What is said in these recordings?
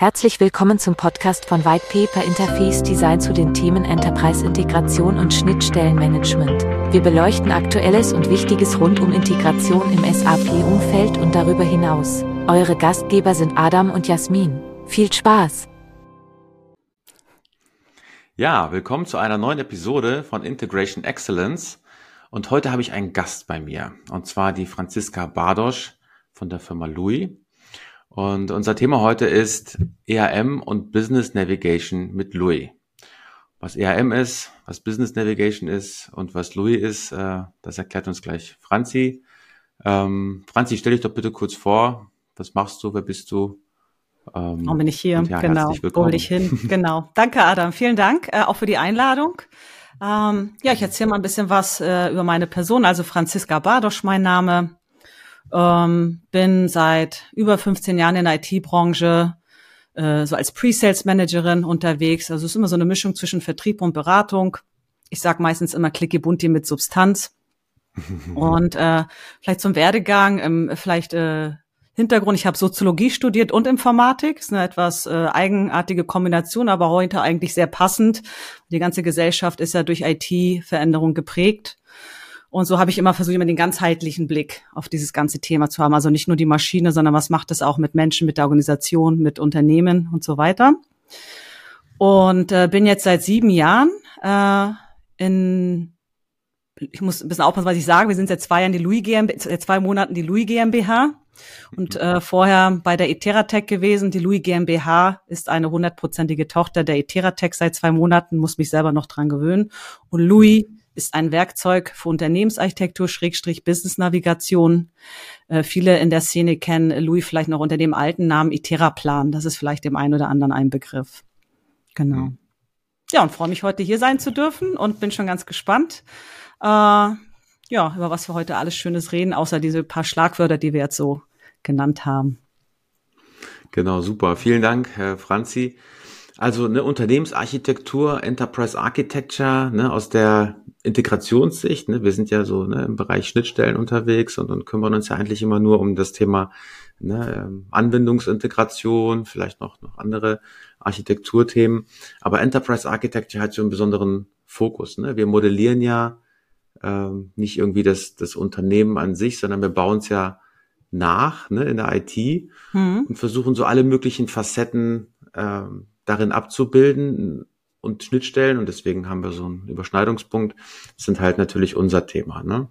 Herzlich willkommen zum Podcast von White Paper Interface Design zu den Themen Enterprise Integration und Schnittstellenmanagement. Wir beleuchten Aktuelles und Wichtiges rund um Integration im SAP-Umfeld und darüber hinaus. Eure Gastgeber sind Adam und Jasmin. Viel Spaß! Ja, willkommen zu einer neuen Episode von Integration Excellence. Und heute habe ich einen Gast bei mir, und zwar die Franziska Bardosch von der Firma Louis. Und unser Thema heute ist ERM und Business Navigation mit Louis. Was ERM ist, was Business Navigation ist und was Louis ist, äh, das erklärt uns gleich Franzi. Ähm, Franzi, stell dich doch bitte kurz vor. Was machst du? Wer bist du? Ähm, Warum bin ich hier? Ja, genau. Wo will ich hin? genau. Danke, Adam. Vielen Dank äh, auch für die Einladung. Ähm, ja, ich erzähle mal ein bisschen was äh, über meine Person. Also Franziska Bardosch, mein Name. Ähm, bin seit über 15 Jahren in der IT-Branche äh, so als Pre-Sales Managerin unterwegs. Also es ist immer so eine Mischung zwischen Vertrieb und Beratung. Ich sage meistens immer Clicky Bunti mit Substanz. und äh, vielleicht zum Werdegang, ähm, vielleicht äh, Hintergrund, ich habe Soziologie studiert und Informatik. Ist eine etwas äh, eigenartige Kombination, aber heute eigentlich sehr passend. Die ganze Gesellschaft ist ja durch IT-Veränderung geprägt. Und so habe ich immer versucht, immer den ganzheitlichen Blick auf dieses ganze Thema zu haben. Also nicht nur die Maschine, sondern was macht es auch mit Menschen, mit der Organisation, mit Unternehmen und so weiter. Und äh, bin jetzt seit sieben Jahren äh, in ich muss ein bisschen aufpassen, was ich sage. Wir sind seit zwei Jahren die Louis GmbH, seit zwei Monaten die Louis GmbH und äh, vorher bei der Eteratec gewesen. Die Louis GmbH ist eine hundertprozentige Tochter der Eteratec seit zwei Monaten, muss mich selber noch dran gewöhnen. Und Louis ist ein Werkzeug für Unternehmensarchitektur, Schrägstrich Business-Navigation. Äh, viele in der Szene kennen Louis vielleicht noch unter dem alten Namen Iteraplan. Das ist vielleicht dem einen oder anderen ein Begriff. Genau. Mhm. Ja, und freue mich heute hier sein zu dürfen und bin schon ganz gespannt. Äh, ja, über was wir heute alles Schönes reden, außer diese paar Schlagwörter, die wir jetzt so genannt haben. Genau, super. Vielen Dank, Herr Franzi. Also eine Unternehmensarchitektur, Enterprise Architecture, ne, aus der Integrationssicht. Ne, wir sind ja so ne, im Bereich Schnittstellen unterwegs und, und kümmern uns ja eigentlich immer nur um das Thema ne, ähm, Anwendungsintegration, vielleicht noch, noch andere Architekturthemen. Aber Enterprise Architecture hat so einen besonderen Fokus. Ne? Wir modellieren ja ähm, nicht irgendwie das, das Unternehmen an sich, sondern wir bauen es ja nach ne, in der IT mhm. und versuchen so alle möglichen Facetten ähm, darin abzubilden und Schnittstellen und deswegen haben wir so einen Überschneidungspunkt. Das sind halt natürlich unser Thema. Ne?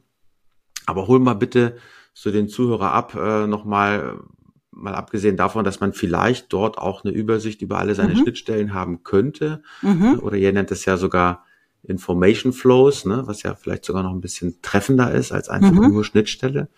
Aber hol mal bitte so den Zuhörer ab, äh, nochmal, mal abgesehen davon, dass man vielleicht dort auch eine Übersicht über alle seine mhm. Schnittstellen haben könnte. Mhm. Oder ihr nennt es ja sogar Information Flows, ne, was ja vielleicht sogar noch ein bisschen treffender ist als einfach mhm. nur Schnittstelle.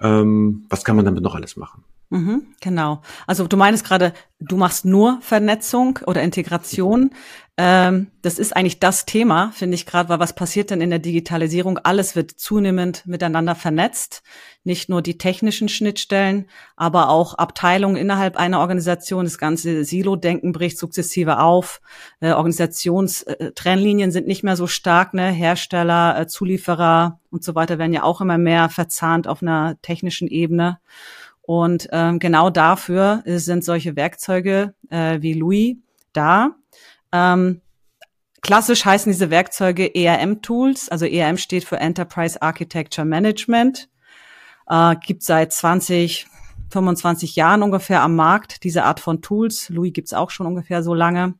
Ähm, was kann man damit noch alles machen? Mhm, genau. Also du meinst gerade, du machst nur Vernetzung oder Integration. Ähm, das ist eigentlich das Thema, finde ich gerade, weil was passiert denn in der Digitalisierung? Alles wird zunehmend miteinander vernetzt. Nicht nur die technischen Schnittstellen, aber auch Abteilungen innerhalb einer Organisation. Das ganze Silo-Denken bricht sukzessive auf. Äh, Organisationstrennlinien sind nicht mehr so stark. Ne? Hersteller, äh, Zulieferer und so weiter werden ja auch immer mehr verzahnt auf einer technischen Ebene. Und ähm, genau dafür sind solche Werkzeuge äh, wie Louis da. Ähm, klassisch heißen diese Werkzeuge ERM-Tools, also ERM steht für Enterprise Architecture Management. Äh, gibt seit 20, 25 Jahren ungefähr am Markt diese Art von Tools. Louis gibt's auch schon ungefähr so lange.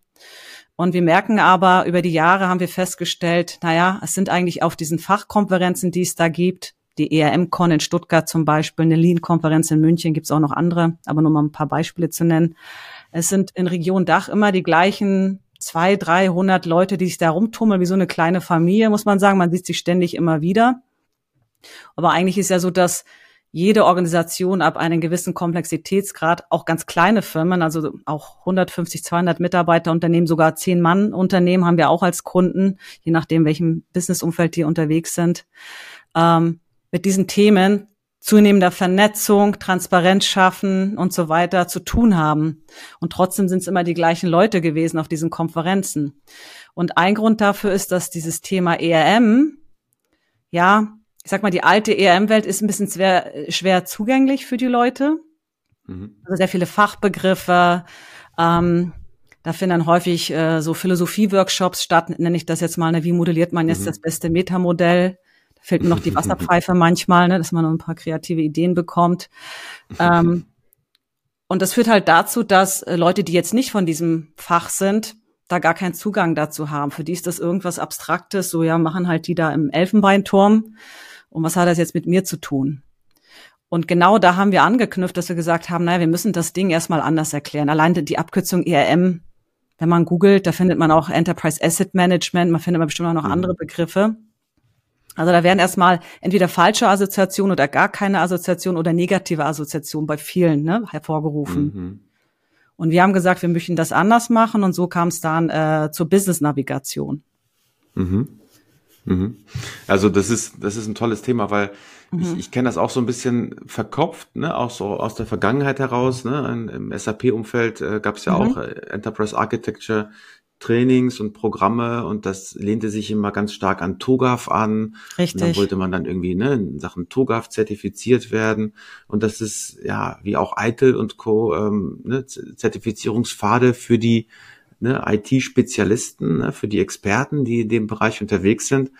Und wir merken aber, über die Jahre haben wir festgestellt, naja, es sind eigentlich auf diesen Fachkonferenzen, die es da gibt, die ERM-Con in Stuttgart zum Beispiel, eine Lean-Konferenz in München, gibt's auch noch andere, aber nur mal ein paar Beispiele zu nennen. Es sind in Region Dach immer die gleichen zwei, dreihundert Leute, die sich da rumtummeln, wie so eine kleine Familie, muss man sagen. Man sieht sich ständig immer wieder. Aber eigentlich ist ja so, dass jede Organisation ab einem gewissen Komplexitätsgrad, auch ganz kleine Firmen, also auch 150, 200 Mitarbeiter Unternehmen, sogar 10 Mann Unternehmen haben wir auch als Kunden, je nachdem, welchem Businessumfeld die unterwegs sind, ähm, mit diesen Themen zunehmender Vernetzung, Transparenz schaffen und so weiter zu tun haben. Und trotzdem sind es immer die gleichen Leute gewesen auf diesen Konferenzen. Und ein Grund dafür ist, dass dieses Thema ERM, ja, ich sag mal, die alte ERM-Welt ist ein bisschen schwer, schwer zugänglich für die Leute. Mhm. Also sehr viele Fachbegriffe. Ähm, da finden dann häufig äh, so Philosophie-Workshops statt, nenne ich das jetzt mal, ne? wie modelliert man jetzt mhm. das beste Metamodell? Fehlt mir noch die Wasserpfeife manchmal, ne? dass man noch ein paar kreative Ideen bekommt. Ähm, und das führt halt dazu, dass äh, Leute, die jetzt nicht von diesem Fach sind, da gar keinen Zugang dazu haben. Für die ist das irgendwas Abstraktes, so ja, machen halt die da im Elfenbeinturm. Und was hat das jetzt mit mir zu tun? Und genau da haben wir angeknüpft, dass wir gesagt haben, naja, wir müssen das Ding erstmal anders erklären. Allein die Abkürzung ERM, wenn man googelt, da findet man auch Enterprise Asset Management, man findet aber bestimmt auch noch mhm. andere Begriffe. Also da werden erstmal entweder falsche Assoziationen oder gar keine Assoziation oder negative Assoziation bei vielen ne, hervorgerufen. Mhm. Und wir haben gesagt, wir möchten das anders machen und so kam es dann äh, zur Business-Navigation. Mhm. Mhm. Also das ist, das ist ein tolles Thema, weil mhm. ich, ich kenne das auch so ein bisschen verkopft, ne, auch so aus der Vergangenheit heraus. Ne, Im SAP-Umfeld äh, gab es ja mhm. auch äh, Enterprise Architecture Trainings und Programme und das lehnte sich immer ganz stark an TOGAF an. Richtig. Und dann wollte man dann irgendwie ne, in Sachen TOGAF zertifiziert werden. Und das ist ja wie auch ITIL und Co. Ähm, ne, Zertifizierungspfade für die ne, IT-Spezialisten, ne, für die Experten, die in dem Bereich unterwegs sind.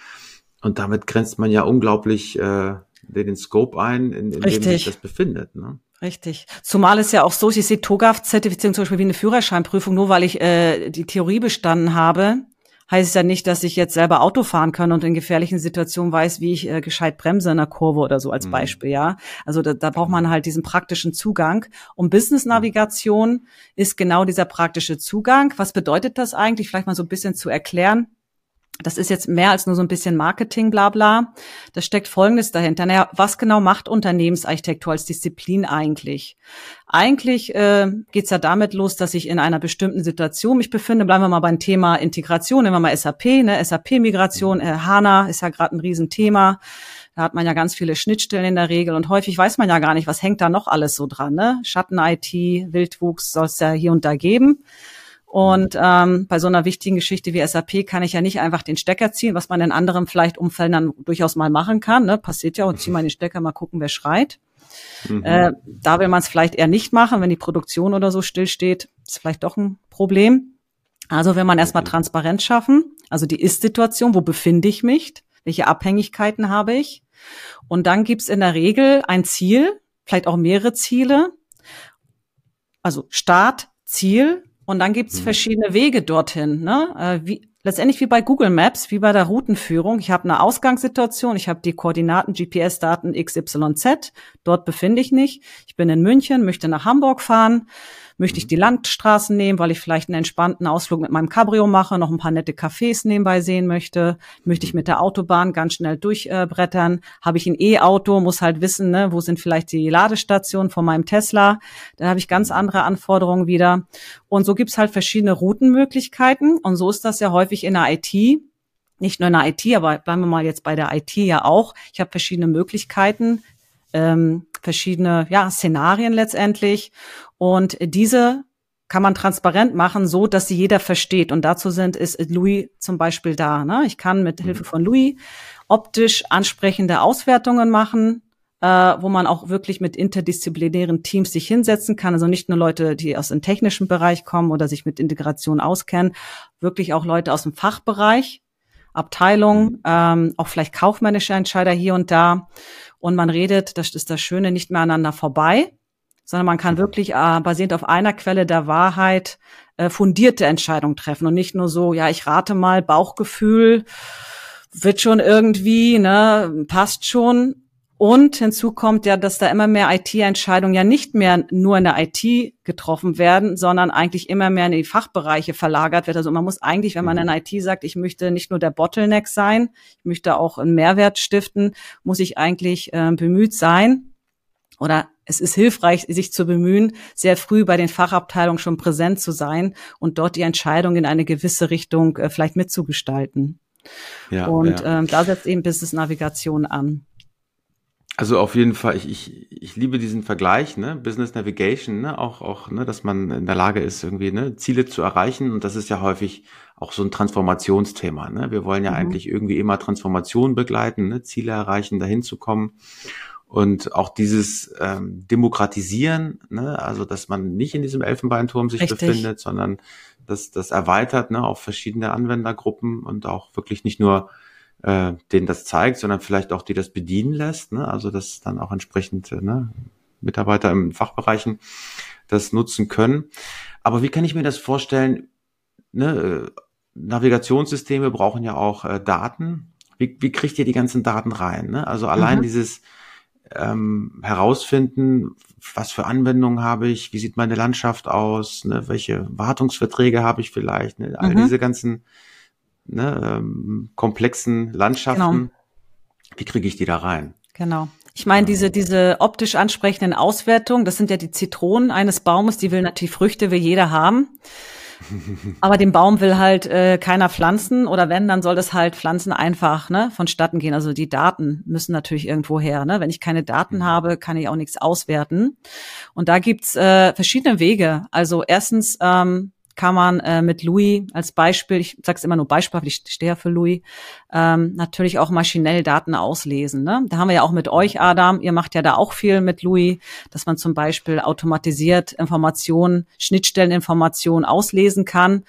Und damit grenzt man ja unglaublich äh, den Scope ein, in, in dem sich das befindet. Ne? Richtig. Zumal es ja auch so ist, ich sehe TOGAF-Zertifizierung zum Beispiel wie eine Führerscheinprüfung, nur weil ich äh, die Theorie bestanden habe, heißt es ja nicht, dass ich jetzt selber Auto fahren kann und in gefährlichen Situationen weiß, wie ich äh, gescheit bremse in einer Kurve oder so als mhm. Beispiel, ja. Also da, da braucht man halt diesen praktischen Zugang. Und Business-Navigation ist genau dieser praktische Zugang. Was bedeutet das eigentlich? Vielleicht mal so ein bisschen zu erklären das ist jetzt mehr als nur so ein bisschen Marketing, bla bla. Da steckt Folgendes dahinter. Naja, was genau macht Unternehmensarchitektur als Disziplin eigentlich? Eigentlich äh, geht's ja damit los, dass ich in einer bestimmten Situation mich befinde. Bleiben wir mal beim Thema Integration, nehmen wir mal SAP, ne? SAP-Migration, äh, HANA ist ja gerade ein Riesenthema. Da hat man ja ganz viele Schnittstellen in der Regel und häufig weiß man ja gar nicht, was hängt da noch alles so dran. Ne? Schatten-IT, Wildwuchs soll es ja hier und da geben. Und ähm, bei so einer wichtigen Geschichte wie SAP kann ich ja nicht einfach den Stecker ziehen, was man in anderen vielleicht Umfällen dann durchaus mal machen kann. Ne? Passiert ja und zieh mal den Stecker, mal gucken, wer schreit. Mhm. Äh, da will man es vielleicht eher nicht machen, wenn die Produktion oder so stillsteht, ist vielleicht doch ein Problem. Also will man erstmal Transparenz schaffen, also die Ist-Situation, wo befinde ich mich, welche Abhängigkeiten habe ich. Und dann gibt's in der Regel ein Ziel, vielleicht auch mehrere Ziele. Also Start, Ziel, und dann gibt's mhm. verschiedene Wege dorthin. Ne? Äh, wie, letztendlich wie bei Google Maps, wie bei der Routenführung. Ich habe eine Ausgangssituation, ich habe die Koordinaten GPS-Daten XYZ, dort befinde ich mich. Ich bin in München, möchte nach Hamburg fahren. Möchte ich mhm. die Landstraßen nehmen, weil ich vielleicht einen entspannten Ausflug mit meinem Cabrio mache, noch ein paar nette Cafés nebenbei sehen möchte? Möchte ich mit der Autobahn ganz schnell durchbrettern? Äh, habe ich ein E-Auto, muss halt wissen, ne, wo sind vielleicht die Ladestationen von meinem Tesla? Da habe ich ganz andere Anforderungen wieder. Und so gibt's halt verschiedene Routenmöglichkeiten. Und so ist das ja häufig in der IT nicht nur in der IT, aber bleiben wir mal jetzt bei der IT ja auch. Ich habe verschiedene Möglichkeiten, ähm, verschiedene ja, Szenarien letztendlich. Und diese kann man transparent machen, so dass sie jeder versteht. Und dazu sind ist Louis zum Beispiel da. Ne? Ich kann mit Hilfe von Louis optisch ansprechende Auswertungen machen, äh, wo man auch wirklich mit interdisziplinären Teams sich hinsetzen kann. Also nicht nur Leute, die aus dem technischen Bereich kommen oder sich mit Integration auskennen, wirklich auch Leute aus dem Fachbereich, Abteilung, mhm. ähm, auch vielleicht kaufmännische Entscheider hier und da. Und man redet, das ist das Schöne, nicht mehr aneinander vorbei, sondern man kann wirklich äh, basierend auf einer Quelle der Wahrheit äh, fundierte Entscheidungen treffen und nicht nur so, ja, ich rate mal, Bauchgefühl wird schon irgendwie, ne, passt schon. Und hinzu kommt ja, dass da immer mehr IT-Entscheidungen ja nicht mehr nur in der IT getroffen werden, sondern eigentlich immer mehr in die Fachbereiche verlagert wird. Also man muss eigentlich, wenn man mhm. in IT sagt, ich möchte nicht nur der Bottleneck sein, ich möchte auch einen Mehrwert stiften, muss ich eigentlich äh, bemüht sein oder es ist hilfreich, sich zu bemühen, sehr früh bei den Fachabteilungen schon präsent zu sein und dort die Entscheidung in eine gewisse Richtung äh, vielleicht mitzugestalten. Ja, und ja. Ähm, da setzt eben Business Navigation an. Also auf jeden Fall, ich, ich, ich liebe diesen Vergleich, ne? Business Navigation, ne? auch, auch, ne? dass man in der Lage ist, irgendwie ne? Ziele zu erreichen. Und das ist ja häufig auch so ein Transformationsthema. Ne? Wir wollen ja mhm. eigentlich irgendwie immer Transformation begleiten, ne? Ziele erreichen, dahin zu kommen. Und auch dieses ähm, Demokratisieren, ne, also dass man nicht in diesem Elfenbeinturm sich Richtig. befindet, sondern das, das erweitert ne, auf verschiedene Anwendergruppen und auch wirklich nicht nur äh, denen das zeigt, sondern vielleicht auch die das bedienen lässt. Ne? Also dass dann auch entsprechend ne, Mitarbeiter im Fachbereichen das nutzen können. Aber wie kann ich mir das vorstellen? Ne, Navigationssysteme brauchen ja auch äh, Daten. Wie, wie kriegt ihr die ganzen Daten rein? Ne? Also allein mhm. dieses ähm, herausfinden, was für Anwendungen habe ich, wie sieht meine Landschaft aus, ne, welche Wartungsverträge habe ich vielleicht, ne, all mhm. diese ganzen ne, ähm, komplexen Landschaften, genau. wie kriege ich die da rein? Genau. Ich meine, diese, diese optisch ansprechenden Auswertungen, das sind ja die Zitronen eines Baumes, die will natürlich Früchte, will jeder haben. Aber den Baum will halt äh, keiner pflanzen oder wenn, dann soll das halt Pflanzen einfach ne, vonstatten gehen. Also die Daten müssen natürlich irgendwo her. Ne? Wenn ich keine Daten mhm. habe, kann ich auch nichts auswerten. Und da gibt's äh, verschiedene Wege. Also erstens ähm, kann man äh, mit Louis als Beispiel, ich sage es immer nur Beispiel, ich stehe ja für Louis, ähm, natürlich auch maschinell Daten auslesen. Ne? Da haben wir ja auch mit euch, Adam, ihr macht ja da auch viel mit Louis, dass man zum Beispiel automatisiert Informationen, Schnittstelleninformationen auslesen kann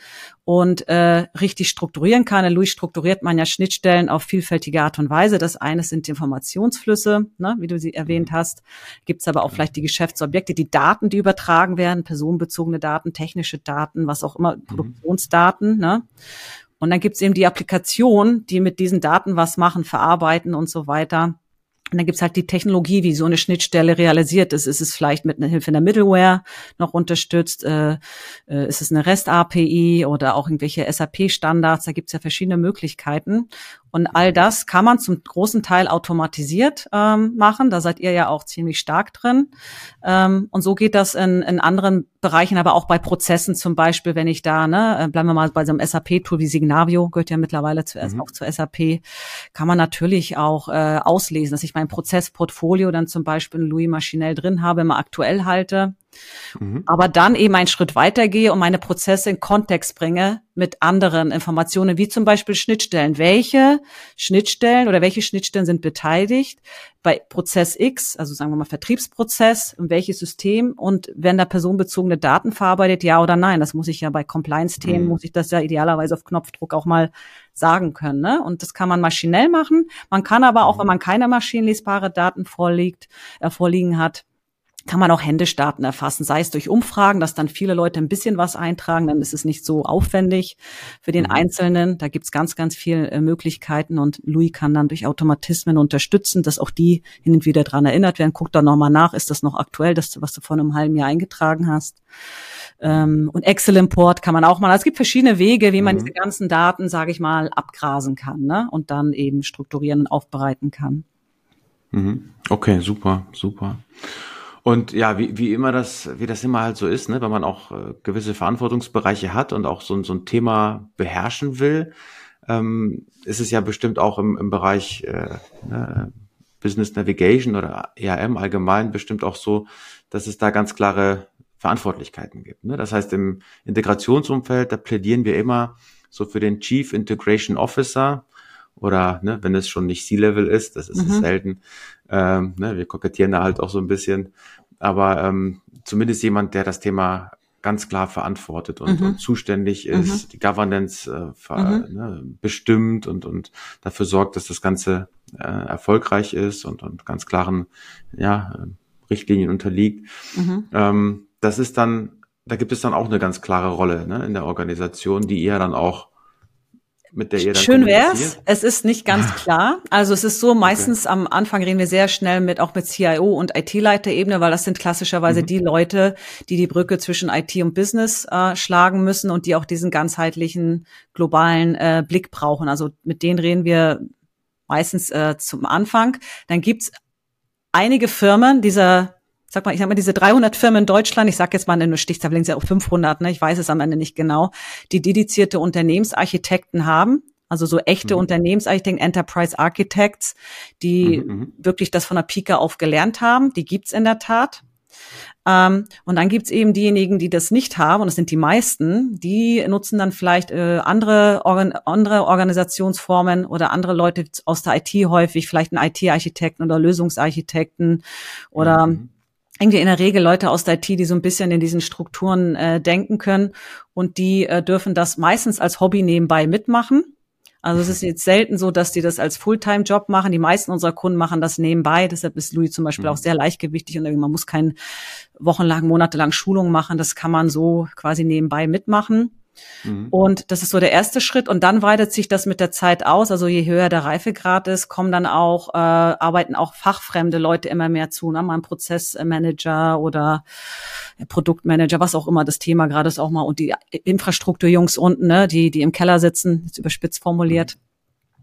und äh, richtig strukturieren kann. In Louis strukturiert man ja Schnittstellen auf vielfältige Art und Weise. Das eine sind die Informationsflüsse, ne, wie du sie erwähnt hast. Gibt es aber auch vielleicht die Geschäftsobjekte, die Daten, die übertragen werden, personenbezogene Daten, technische Daten, was auch immer, mhm. Produktionsdaten. Ne? Und dann gibt es eben die Applikation, die mit diesen Daten was machen, verarbeiten und so weiter. Und dann gibt's halt die Technologie, wie so eine Schnittstelle realisiert ist. Ist es vielleicht mit einer Hilfe der Middleware noch unterstützt? Äh, äh, ist es eine REST-API oder auch irgendwelche SAP-Standards? Da gibt's ja verschiedene Möglichkeiten. Und all das kann man zum großen Teil automatisiert ähm, machen. Da seid ihr ja auch ziemlich stark drin. Ähm, und so geht das in, in anderen Bereichen, aber auch bei Prozessen zum Beispiel, wenn ich da, ne, äh, bleiben wir mal bei so einem SAP-Tool wie Signavio, gehört ja mittlerweile zu, mhm. auch zu SAP, kann man natürlich auch äh, auslesen, dass ich mein Prozessportfolio dann zum Beispiel in Louis maschinell drin habe, immer aktuell halte Mhm. Aber dann eben einen Schritt weitergehe und meine Prozesse in Kontext bringe mit anderen Informationen, wie zum Beispiel Schnittstellen. Welche Schnittstellen oder welche Schnittstellen sind beteiligt bei Prozess X, also sagen wir mal Vertriebsprozess, und welches System und wenn da personenbezogene Daten verarbeitet, ja oder nein. Das muss ich ja bei Compliance-Themen, mhm. muss ich das ja idealerweise auf Knopfdruck auch mal sagen können. Ne? Und das kann man maschinell machen. Man kann aber auch, mhm. wenn man keine maschinenlesbare Daten vorliegt, äh, vorliegen hat, kann man auch Händestarten erfassen, sei es durch Umfragen, dass dann viele Leute ein bisschen was eintragen, dann ist es nicht so aufwendig für den mhm. Einzelnen. Da gibt's ganz, ganz viele äh, Möglichkeiten und Louis kann dann durch Automatismen unterstützen, dass auch die hin und wieder dran erinnert werden. Guck dann nochmal nach, ist das noch aktuell, das, was du vor einem halben Jahr eingetragen hast. Ähm, und Excel-Import kann man auch mal. Also es gibt verschiedene Wege, wie man mhm. diese ganzen Daten, sage ich mal, abgrasen kann ne? und dann eben strukturieren und aufbereiten kann. Mhm. Okay, super, super. Und ja, wie, wie immer das, wie das immer halt so ist, ne, wenn man auch äh, gewisse Verantwortungsbereiche hat und auch so, so ein Thema beherrschen will, ähm, ist es ja bestimmt auch im, im Bereich äh, ne, Business Navigation oder ERM allgemein bestimmt auch so, dass es da ganz klare Verantwortlichkeiten gibt. Ne? Das heißt, im Integrationsumfeld, da plädieren wir immer so für den Chief Integration Officer oder ne, wenn es schon nicht C-Level ist, das ist mhm. selten, ähm, ne, wir kokettieren da halt auch so ein bisschen, aber ähm, zumindest jemand, der das Thema ganz klar verantwortet und, mhm. und zuständig mhm. ist, mhm. die Governance äh, ver, mhm. ne, bestimmt und, und dafür sorgt, dass das Ganze äh, erfolgreich ist und, und ganz klaren ja, Richtlinien unterliegt. Mhm. Ähm, das ist dann, da gibt es dann auch eine ganz klare Rolle ne, in der Organisation, die ihr dann auch mit der ihr dann Schön wär's. Es ist nicht ganz ah. klar. Also es ist so, meistens okay. am Anfang reden wir sehr schnell mit, auch mit CIO und IT-Leiterebene, weil das sind klassischerweise mhm. die Leute, die die Brücke zwischen IT und Business äh, schlagen müssen und die auch diesen ganzheitlichen globalen äh, Blick brauchen. Also mit denen reden wir meistens äh, zum Anfang. Dann gibt's einige Firmen dieser sag mal, ich sag mal, diese 300 Firmen in Deutschland, ich sag jetzt mal eine Stichzahl, links ja auch 500, ne, ich weiß es am Ende nicht genau, die dedizierte Unternehmensarchitekten haben, also so echte mhm. Unternehmensarchitekten, Enterprise Architects, die mhm, mhm. wirklich das von der Pika auf gelernt haben, die gibt's in der Tat. Ähm, und dann gibt's eben diejenigen, die das nicht haben, und das sind die meisten, die nutzen dann vielleicht äh, andere, Organ andere Organisationsformen oder andere Leute aus der IT häufig, vielleicht einen IT-Architekten oder Lösungsarchitekten oder mhm irgendwie in der Regel Leute aus der IT, die so ein bisschen in diesen Strukturen äh, denken können und die äh, dürfen das meistens als Hobby nebenbei mitmachen. Also es ist jetzt selten so, dass die das als Fulltime-Job machen. Die meisten unserer Kunden machen das nebenbei. Deshalb ist Louis zum Beispiel mhm. auch sehr leichtgewichtig und man muss kein wochenlang, monatelang Schulung machen. Das kann man so quasi nebenbei mitmachen. Mhm. Und das ist so der erste Schritt. Und dann weitet sich das mit der Zeit aus. Also je höher der Reifegrad ist, kommen dann auch, äh, arbeiten auch fachfremde Leute immer mehr zu. Ne? Mal ein Prozessmanager oder Produktmanager, was auch immer das Thema gerade ist auch mal. Und die Infrastrukturjungs unten, ne? die, die im Keller sitzen, jetzt überspitzt formuliert.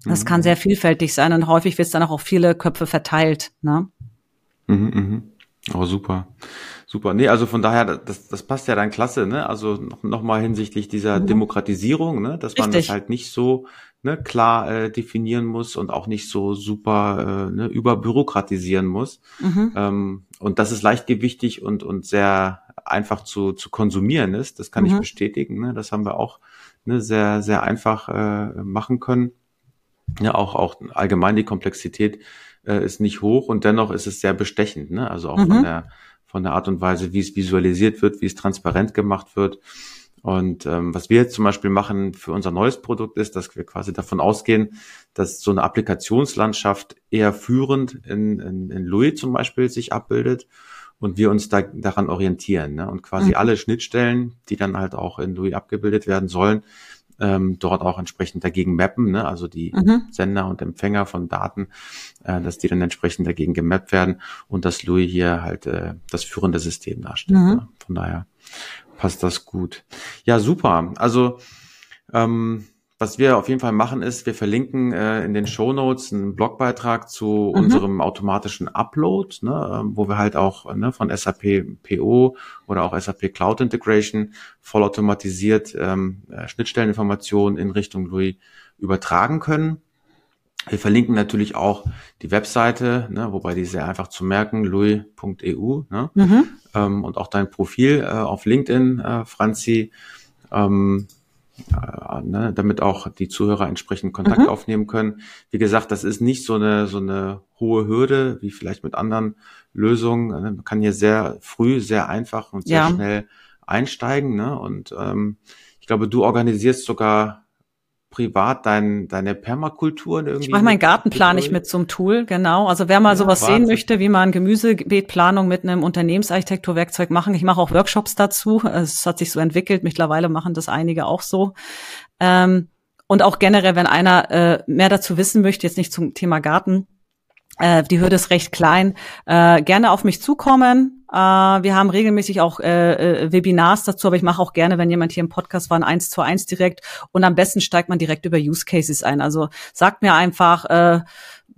Das mhm. kann sehr vielfältig sein und häufig wird es dann auch auf viele Köpfe verteilt. Ne? Mhm, mhm. Oh, super. Super. Nee, also von daher, das, das passt ja dann klasse, ne? Also noch, noch mal hinsichtlich dieser mhm. Demokratisierung, ne? Dass man Richtig. das halt nicht so ne, klar äh, definieren muss und auch nicht so super äh, ne, überbürokratisieren muss. Mhm. Ähm, und dass es leichtgewichtig und, und sehr einfach zu, zu konsumieren ist, das kann mhm. ich bestätigen. Ne? Das haben wir auch ne, sehr, sehr einfach äh, machen können. Ja, auch, auch allgemein die Komplexität äh, ist nicht hoch und dennoch ist es sehr bestechend, ne? Also auch mhm. von der von der Art und Weise, wie es visualisiert wird, wie es transparent gemacht wird. Und ähm, was wir jetzt zum Beispiel machen für unser neues Produkt ist, dass wir quasi davon ausgehen, dass so eine Applikationslandschaft eher führend in, in, in Louis zum Beispiel sich abbildet und wir uns da, daran orientieren. Ne? Und quasi mhm. alle Schnittstellen, die dann halt auch in Louis abgebildet werden sollen, ähm, dort auch entsprechend dagegen mappen, ne? also die mhm. Sender und Empfänger von Daten, äh, dass die dann entsprechend dagegen gemappt werden und dass Louis hier halt äh, das führende System darstellt. Mhm. Ne? Von daher passt das gut. Ja, super. Also ähm, was wir auf jeden Fall machen ist, wir verlinken äh, in den Show Notes einen Blogbeitrag zu mhm. unserem automatischen Upload, ne, äh, wo wir halt auch ne, von SAP PO oder auch SAP Cloud Integration vollautomatisiert ähm, äh, Schnittstelleninformationen in Richtung Louis übertragen können. Wir verlinken natürlich auch die Webseite, ne, wobei die sehr einfach zu merken, louis.eu ne, mhm. ähm, und auch dein Profil äh, auf LinkedIn, äh, Franzi. Ähm, äh, ne, damit auch die Zuhörer entsprechend Kontakt mhm. aufnehmen können. Wie gesagt, das ist nicht so eine so eine hohe Hürde wie vielleicht mit anderen Lösungen. Ne, man kann hier sehr früh, sehr einfach und sehr ja. schnell einsteigen. Ne? Und ähm, ich glaube, du organisierst sogar privat dein, deine Permakulturen irgendwie? Ich mache meinen Gartenplan nicht mit zum Tool, genau. Also wer mal ja, sowas Wahnsinn. sehen möchte, wie man Gemüsebeetplanung mit einem Unternehmensarchitekturwerkzeug machen. Ich mache auch Workshops dazu. Es hat sich so entwickelt. Mittlerweile machen das einige auch so. Ähm, und auch generell, wenn einer äh, mehr dazu wissen möchte, jetzt nicht zum Thema Garten, äh, die Hürde ist recht klein. Äh, gerne auf mich zukommen. Äh, wir haben regelmäßig auch äh, äh, Webinars dazu, aber ich mache auch gerne, wenn jemand hier im Podcast war, ein eins zu eins direkt. Und am besten steigt man direkt über Use Cases ein. Also sagt mir einfach, äh,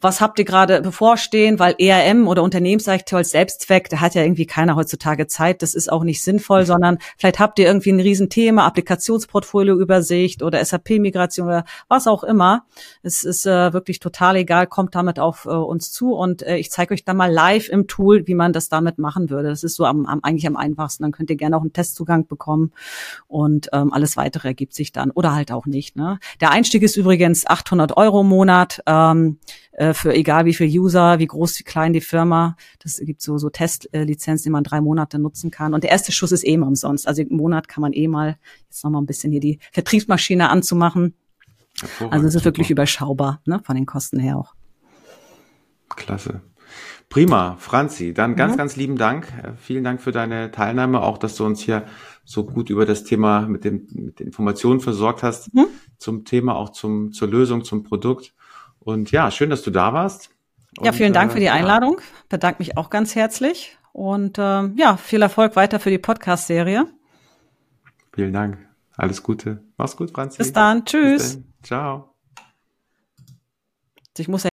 was habt ihr gerade bevorstehen, weil ERM oder Unternehmensarchitektur als Selbstzweck, da hat ja irgendwie keiner heutzutage Zeit, das ist auch nicht sinnvoll, sondern vielleicht habt ihr irgendwie ein Riesenthema, Applikationsportfolio-Übersicht oder SAP-Migration oder was auch immer. Es ist äh, wirklich total egal, kommt damit auf äh, uns zu und äh, ich zeige euch dann mal live im Tool, wie man das damit machen würde. Das ist so am, am eigentlich am einfachsten. Dann könnt ihr gerne auch einen Testzugang bekommen und ähm, alles weitere ergibt sich dann oder halt auch nicht. Ne? Der Einstieg ist übrigens 800 Euro im Monat. Ähm, äh, für egal wie viel User, wie groß, wie klein die Firma. Das gibt so, so Testlizenzen, die man drei Monate nutzen kann. Und der erste Schuss ist eh immer umsonst. Also im Monat kann man eh mal jetzt noch mal ein bisschen hier die Vertriebsmaschine anzumachen. Also es ist wirklich überschaubar, ne, von den Kosten her auch. Klasse. Prima, Franzi. Dann ganz, mhm. ganz lieben Dank. Vielen Dank für deine Teilnahme, auch dass du uns hier so gut über das Thema mit, dem, mit den Informationen versorgt hast mhm. zum Thema, auch zum, zur Lösung, zum Produkt. Und ja, schön, dass du da warst. Und, ja, vielen Dank für die äh, Einladung. Ja. Bedanke mich auch ganz herzlich. Und äh, ja, viel Erfolg weiter für die Podcast-Serie. Vielen Dank. Alles Gute. Mach's gut, Franzi. Bis dann. Tschüss. Bis dann. Ciao. Ich muss